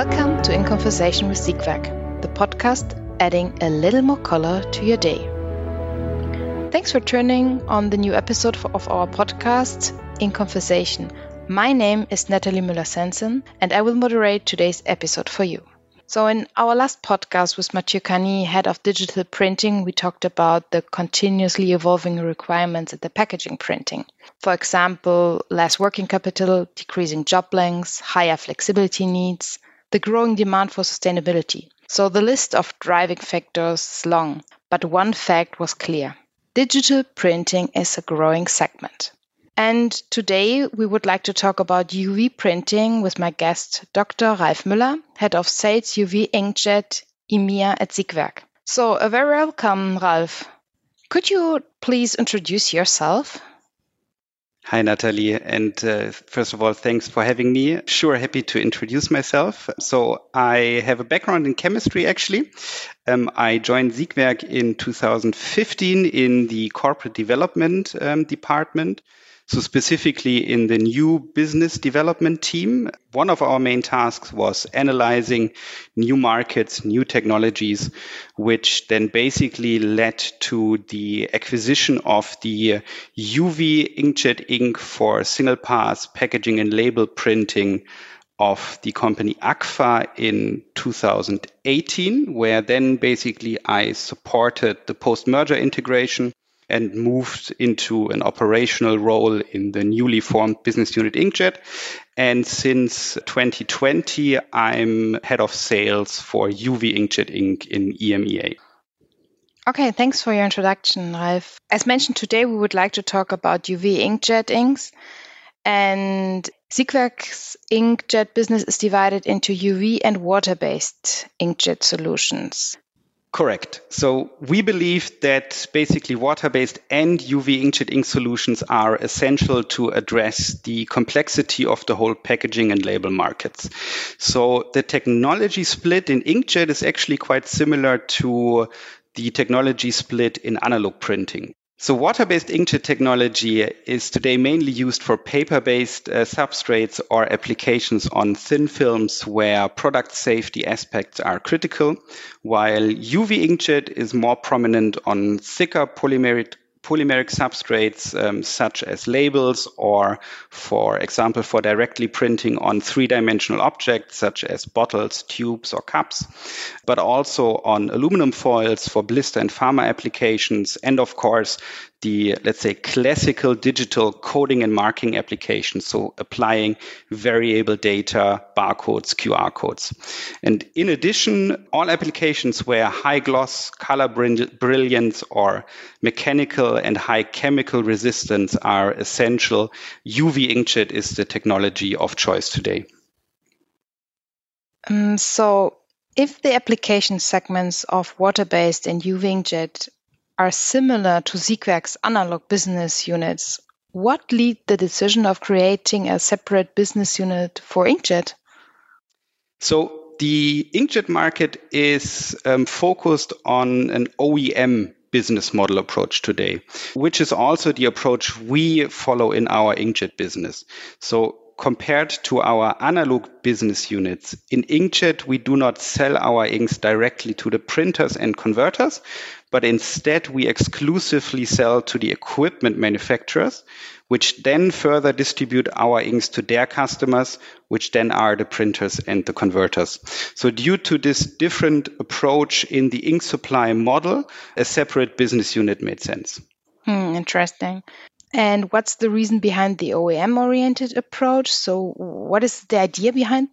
Welcome to In Conversation with Siegwerk, the podcast adding a little more color to your day. Thanks for turning on the new episode of our podcast, In Conversation. My name is Natalie Müller Sensen, and I will moderate today's episode for you. So, in our last podcast with Mathieu Cani, head of digital printing, we talked about the continuously evolving requirements at the packaging printing. For example, less working capital, decreasing job lengths, higher flexibility needs, the growing demand for sustainability. So the list of driving factors is long, but one fact was clear. Digital printing is a growing segment. And today we would like to talk about UV printing with my guest, Dr. Ralf Müller, Head of Sales UV Inkjet EMEA at Siegwerk. So, a very welcome, Ralf. Could you please introduce yourself? Hi, Natalie. And uh, first of all, thanks for having me. Sure, happy to introduce myself. So, I have a background in chemistry, actually. Um, I joined Siegwerk in 2015 in the corporate development um, department. So specifically in the new business development team, one of our main tasks was analyzing new markets, new technologies, which then basically led to the acquisition of the UV inkjet ink for single pass packaging and label printing of the company Agfa in 2018, where then basically I supported the post merger integration and moved into an operational role in the newly formed business unit Inkjet. And since 2020, I'm head of sales for UV Inkjet Ink in EMEA. Okay, thanks for your introduction, Ralf. As mentioned today, we would like to talk about UV inkjet inks. And Siegwerk's inkjet business is divided into UV and water based inkjet solutions. Correct. So we believe that basically water-based and UV inkjet ink solutions are essential to address the complexity of the whole packaging and label markets. So the technology split in inkjet is actually quite similar to the technology split in analog printing. So water-based inkjet technology is today mainly used for paper-based uh, substrates or applications on thin films where product safety aspects are critical, while UV inkjet is more prominent on thicker polymeric polymeric substrates um, such as labels or for example for directly printing on three-dimensional objects such as bottles tubes or cups but also on aluminum foils for blister and pharma applications and of course the, let's say, classical digital coding and marking applications. So applying variable data, barcodes, QR codes. And in addition, all applications where high gloss, color brilliance, or mechanical and high chemical resistance are essential, UV inkjet is the technology of choice today. Um, so if the application segments of water-based and UV inkjet are similar to Siegwerk's analog business units, what led the decision of creating a separate business unit for Inkjet? So the Inkjet market is um, focused on an OEM business model approach today, which is also the approach we follow in our Inkjet business. So compared to our analog business units, in Inkjet, we do not sell our inks directly to the printers and converters, but instead we exclusively sell to the equipment manufacturers, which then further distribute our inks to their customers, which then are the printers and the converters. So due to this different approach in the ink supply model, a separate business unit made sense. Hmm, interesting. And what's the reason behind the OEM oriented approach? So, what is the idea behind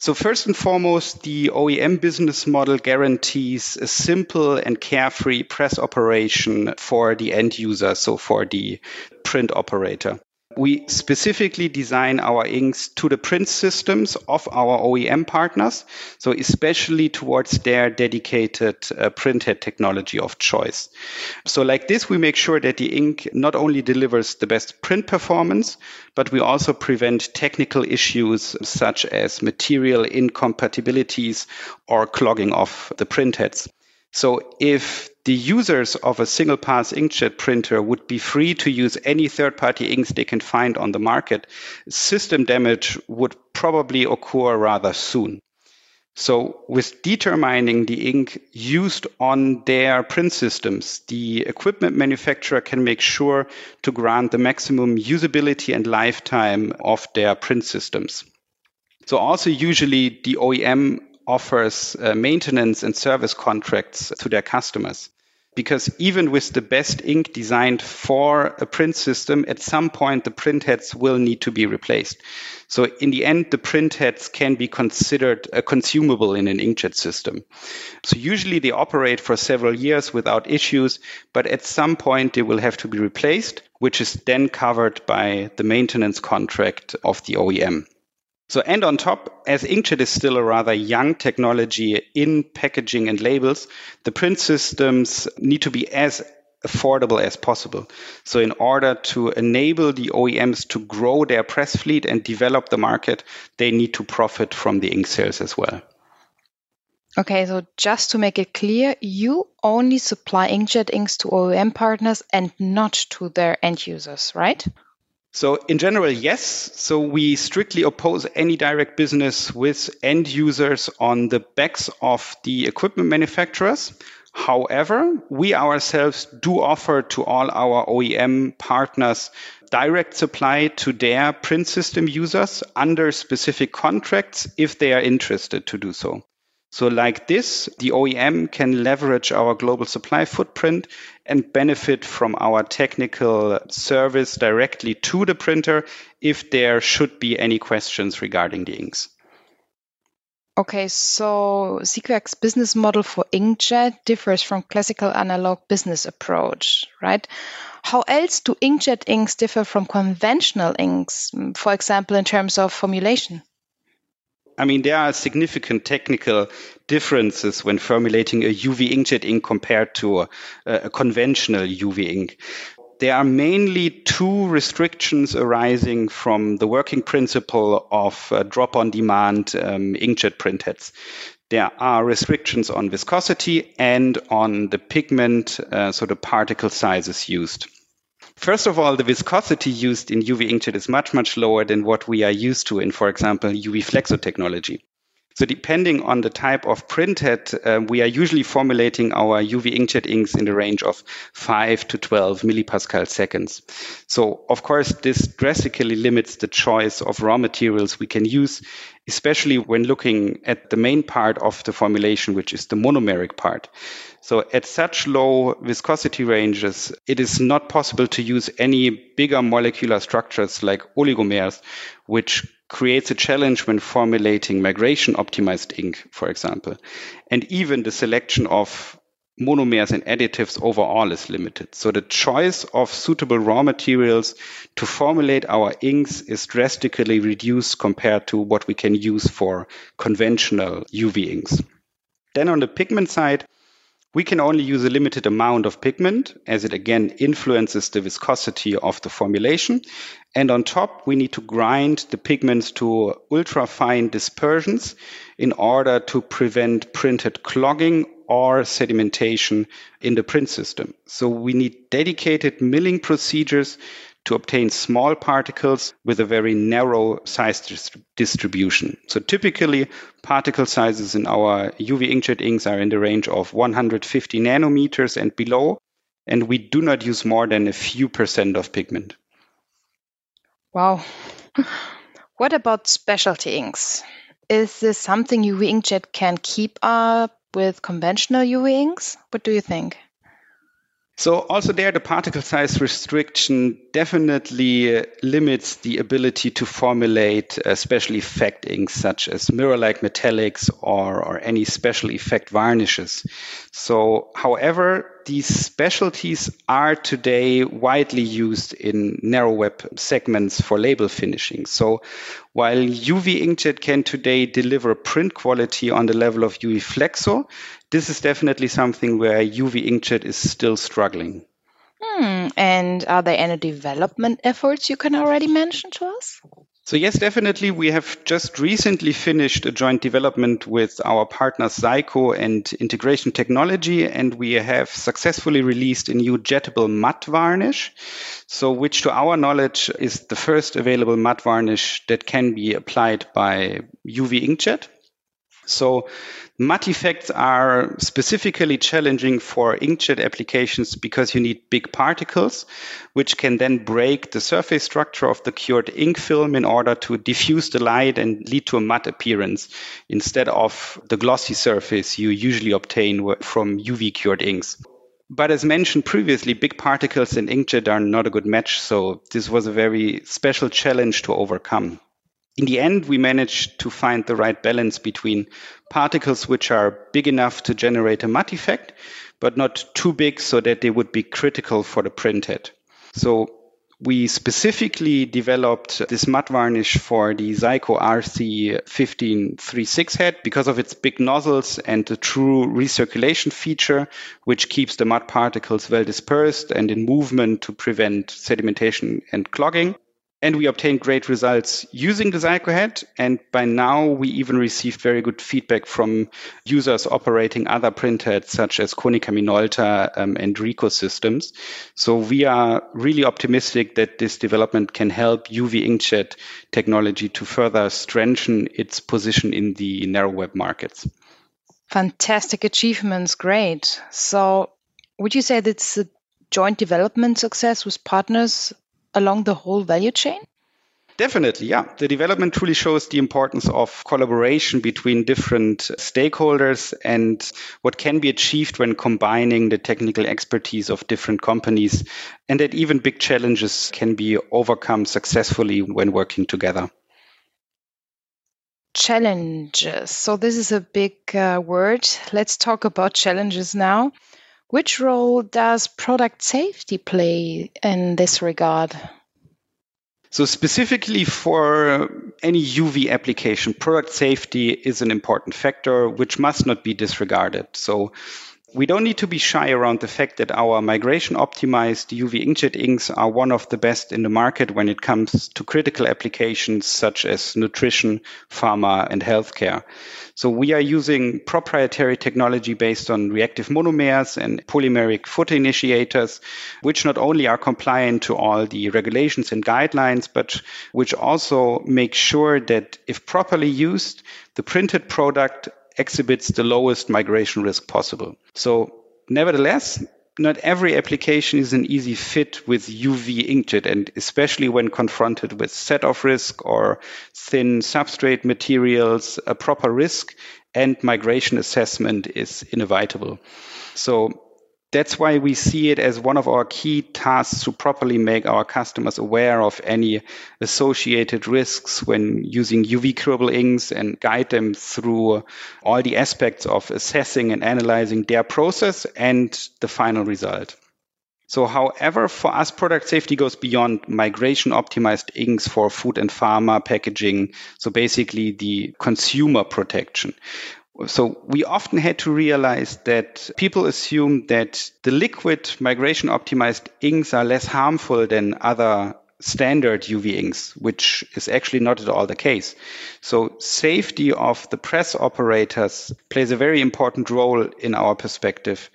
so first and foremost, the OEM business model guarantees a simple and carefree press operation for the end user, so for the print operator. We specifically design our inks to the print systems of our OEM partners, so especially towards their dedicated uh, printhead technology of choice. So like this, we make sure that the ink not only delivers the best print performance, but we also prevent technical issues such as material incompatibilities or clogging of the printheads. So if the users of a single pass inkjet printer would be free to use any third party inks they can find on the market, system damage would probably occur rather soon. So with determining the ink used on their print systems, the equipment manufacturer can make sure to grant the maximum usability and lifetime of their print systems. So also usually the OEM offers uh, maintenance and service contracts to their customers. Because even with the best ink designed for a print system, at some point the print heads will need to be replaced. So in the end, the print heads can be considered a consumable in an inkjet system. So usually they operate for several years without issues, but at some point they will have to be replaced, which is then covered by the maintenance contract of the OEM. So, and on top, as inkjet is still a rather young technology in packaging and labels, the print systems need to be as affordable as possible. So, in order to enable the OEMs to grow their press fleet and develop the market, they need to profit from the ink sales as well. Okay, so just to make it clear, you only supply inkjet inks to OEM partners and not to their end users, right? So in general, yes. So we strictly oppose any direct business with end users on the backs of the equipment manufacturers. However, we ourselves do offer to all our OEM partners direct supply to their print system users under specific contracts if they are interested to do so. So like this, the OEM can leverage our global supply footprint and benefit from our technical service directly to the printer if there should be any questions regarding the inks. Okay, so Siegwerk's business model for inkjet differs from classical analog business approach, right? How else do inkjet inks differ from conventional inks, for example, in terms of formulation? I mean, there are significant technical differences when formulating a UV inkjet ink compared to a, a conventional UV ink. There are mainly two restrictions arising from the working principle of uh, drop on demand um, inkjet printheads. There are restrictions on viscosity and on the pigment, uh, so the particle sizes used. First of all, the viscosity used in UV inkjet is much, much lower than what we are used to in, for example, UV flexo technology. So depending on the type of printhead, uh, we are usually formulating our UV inkjet inks in the range of 5 to 12 millipascal seconds. So of course, this drastically limits the choice of raw materials we can use, especially when looking at the main part of the formulation, which is the monomeric part. So at such low viscosity ranges, it is not possible to use any bigger molecular structures like oligomers, which creates a challenge when formulating migration optimized ink, for example. And even the selection of monomers and additives overall is limited. So the choice of suitable raw materials to formulate our inks is drastically reduced compared to what we can use for conventional UV inks. Then on the pigment side, we can only use a limited amount of pigment as it again influences the viscosity of the formulation. And on top, we need to grind the pigments to ultra fine dispersions in order to prevent printhead clogging or sedimentation in the print system. So we need dedicated milling procedures to obtain small particles with a very narrow size distribution. So typically, particle sizes in our UV inkjet inks are in the range of 150 nanometers and below, and we do not use more than a few percent of pigment. Wow. what about specialty inks? Is this something UV inkjet can keep up with conventional UV inks? What do you think? So also there, the particle size restriction definitely limits the ability to formulate uh, special effect inks such as mirror-like metallics or, or any special effect varnishes. So, however, these specialties are today widely used in narrow web segments for label finishing. So while UV inkjet can today deliver print quality on the level of UV flexo, this is definitely something where UV inkjet is still struggling. Hmm. And are there any development efforts you can already mention to us? So yes, definitely. We have just recently finished a joint development with our partners Seiko and Integration Technology, and we have successfully released a new jettable matte varnish. So which to our knowledge is the first available matte varnish that can be applied by UV inkjet. So matte effects are specifically challenging for inkjet applications because you need big particles, which can then break the surface structure of the cured ink film in order to diffuse the light and lead to a matte appearance instead of the glossy surface you usually obtain from UV cured inks. But as mentioned previously, big particles in inkjet are not a good match, so this was a very special challenge to overcome in the end, we managed to find the right balance between particles which are big enough to generate a matte effect, but not too big so that they would be critical for the printhead. So we specifically developed this matte varnish for the Seiko RC1536 head because of its big nozzles and the true recirculation feature, which keeps the matte particles well dispersed and in movement to prevent sedimentation and clogging. And we obtained great results using the Seiko head. And by now, we even received very good feedback from users operating other printheads such as Konica Minolta um, and Ricoh systems. So we are really optimistic that this development can help UV inkjet technology to further strengthen its position in the narrow web markets. Fantastic achievements. Great. So would you say that's a joint development success with partners along the whole value chain? Definitely, yeah. The development truly shows the importance of collaboration between different stakeholders and what can be achieved when combining the technical expertise of different companies, and that even big challenges can be overcome successfully when working together. Challenges. So, this is a big uh, word. Let's talk about challenges now. Which role does product safety play in this regard? So specifically for any UV application, product safety is an important factor which must not be disregarded. So we don't need to be shy around the fact that our migration optimized UV inkjet inks are one of the best in the market when it comes to critical applications such as nutrition, pharma, and healthcare. So we are using proprietary technology based on reactive monomers and polymeric photoinitiators, which not only are compliant to all the regulations and guidelines, but which also make sure that if properly used, the printed product exhibits the lowest migration risk possible. So nevertheless, not every application is an easy fit with UV inkjet, and especially when confronted with set off risk or thin substrate materials, a proper risk and migration assessment is inevitable. So that's why we see it as one of our key tasks to properly make our customers aware of any associated risks when using UV curable inks and guide them through all the aspects of assessing and analyzing their process and the final result. So, however, for us, product safety goes beyond migration optimized inks for food and pharma packaging. So, basically, the consumer protection. So we often had to realize that people assume that the liquid migration optimized inks are less harmful than other standard UV inks, which is actually not at all the case. So safety of the press operators plays a very important role in our perspective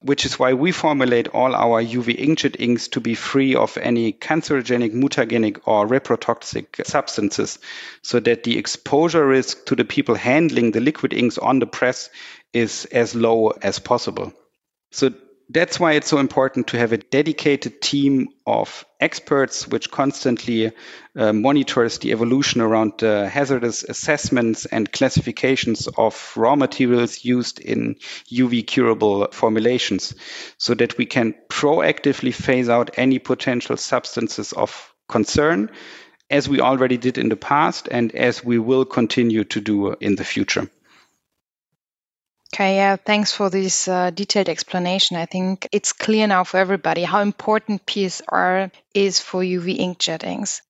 which is why we formulate all our UV inkjet inks to be free of any cancerogenic, mutagenic, or reprotoxic substances, so that the exposure risk to the people handling the liquid inks on the press is as low as possible. So that's why it's so important to have a dedicated team of experts which constantly uh, monitors the evolution around uh, hazardous assessments and classifications of raw materials used in UV curable formulations so that we can proactively phase out any potential substances of concern as we already did in the past and as we will continue to do in the future. Okay, yeah, thanks for this uh, detailed explanation. I think it's clear now for everybody how important PSR is for UV inkjet inks.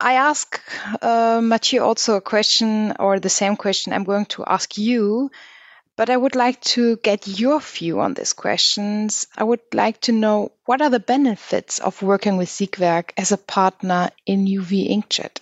I ask uh, Mathieu also a question, or the same question I'm going to ask you, but I would like to get your view on these questions. I would like to know what are the benefits of working with Siegwerk as a partner in UV inkjet?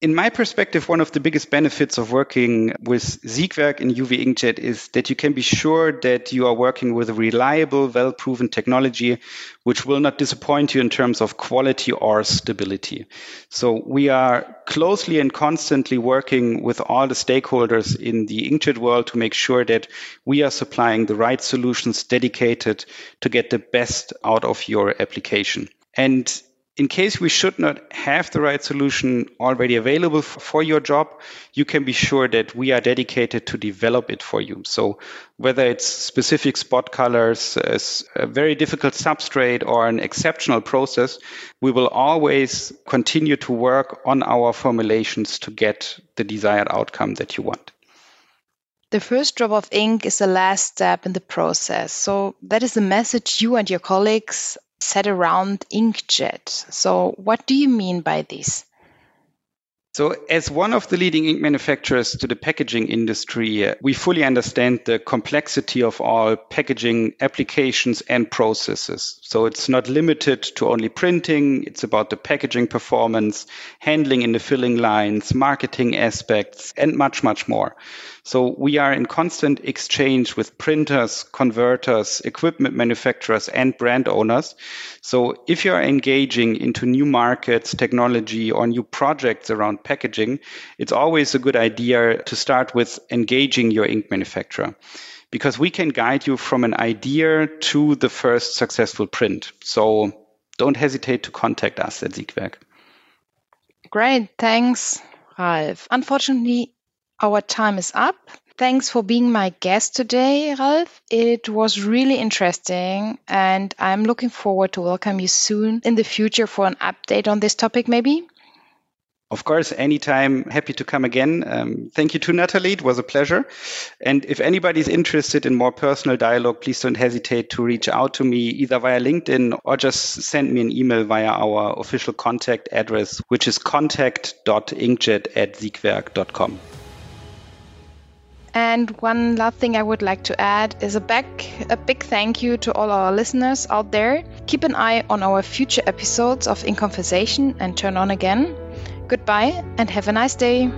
In my perspective, one of the biggest benefits of working with Siegwerk in UV Inkjet is that you can be sure that you are working with a reliable, well proven technology, which will not disappoint you in terms of quality or stability. So we are closely and constantly working with all the stakeholders in the inkjet world to make sure that we are supplying the right solutions dedicated to get the best out of your application. And in case we should not have the right solution already available for your job, you can be sure that we are dedicated to develop it for you. So whether it's specific spot colors, a very difficult substrate, or an exceptional process, we will always continue to work on our formulations to get the desired outcome that you want. The first drop of ink is the last step in the process. So that is the message you and your colleagues set around inkjet. So, what do you mean by this? So, as one of the leading ink manufacturers to the packaging industry, uh, we fully understand the complexity of all packaging applications and processes. So, it's not limited to only printing, it's about the packaging performance, handling in the filling lines, marketing aspects, and much, much more. So we are in constant exchange with printers, converters, equipment manufacturers, and brand owners. So if you're engaging into new markets, technology, or new projects around packaging, it's always a good idea to start with engaging your ink manufacturer because we can guide you from an idea to the first successful print. So don't hesitate to contact us at Siegwerk. Great. Thanks, Ralf. Unfortunately, our time is up. Thanks for being my guest today, Ralf. It was really interesting, and I'm looking forward to welcome you soon in the future for an update on this topic, maybe. Of course, anytime. Happy to come again. Um, thank you to Natalie. It was a pleasure. And if anybody's interested in more personal dialogue, please don't hesitate to reach out to me either via LinkedIn or just send me an email via our official contact address, which is contact.inkjet at siegwerk.com. And one last thing I would like to add is a back a big thank you to all our listeners out there. Keep an eye on our future episodes of In Conversation and turn on again. Goodbye and have a nice day.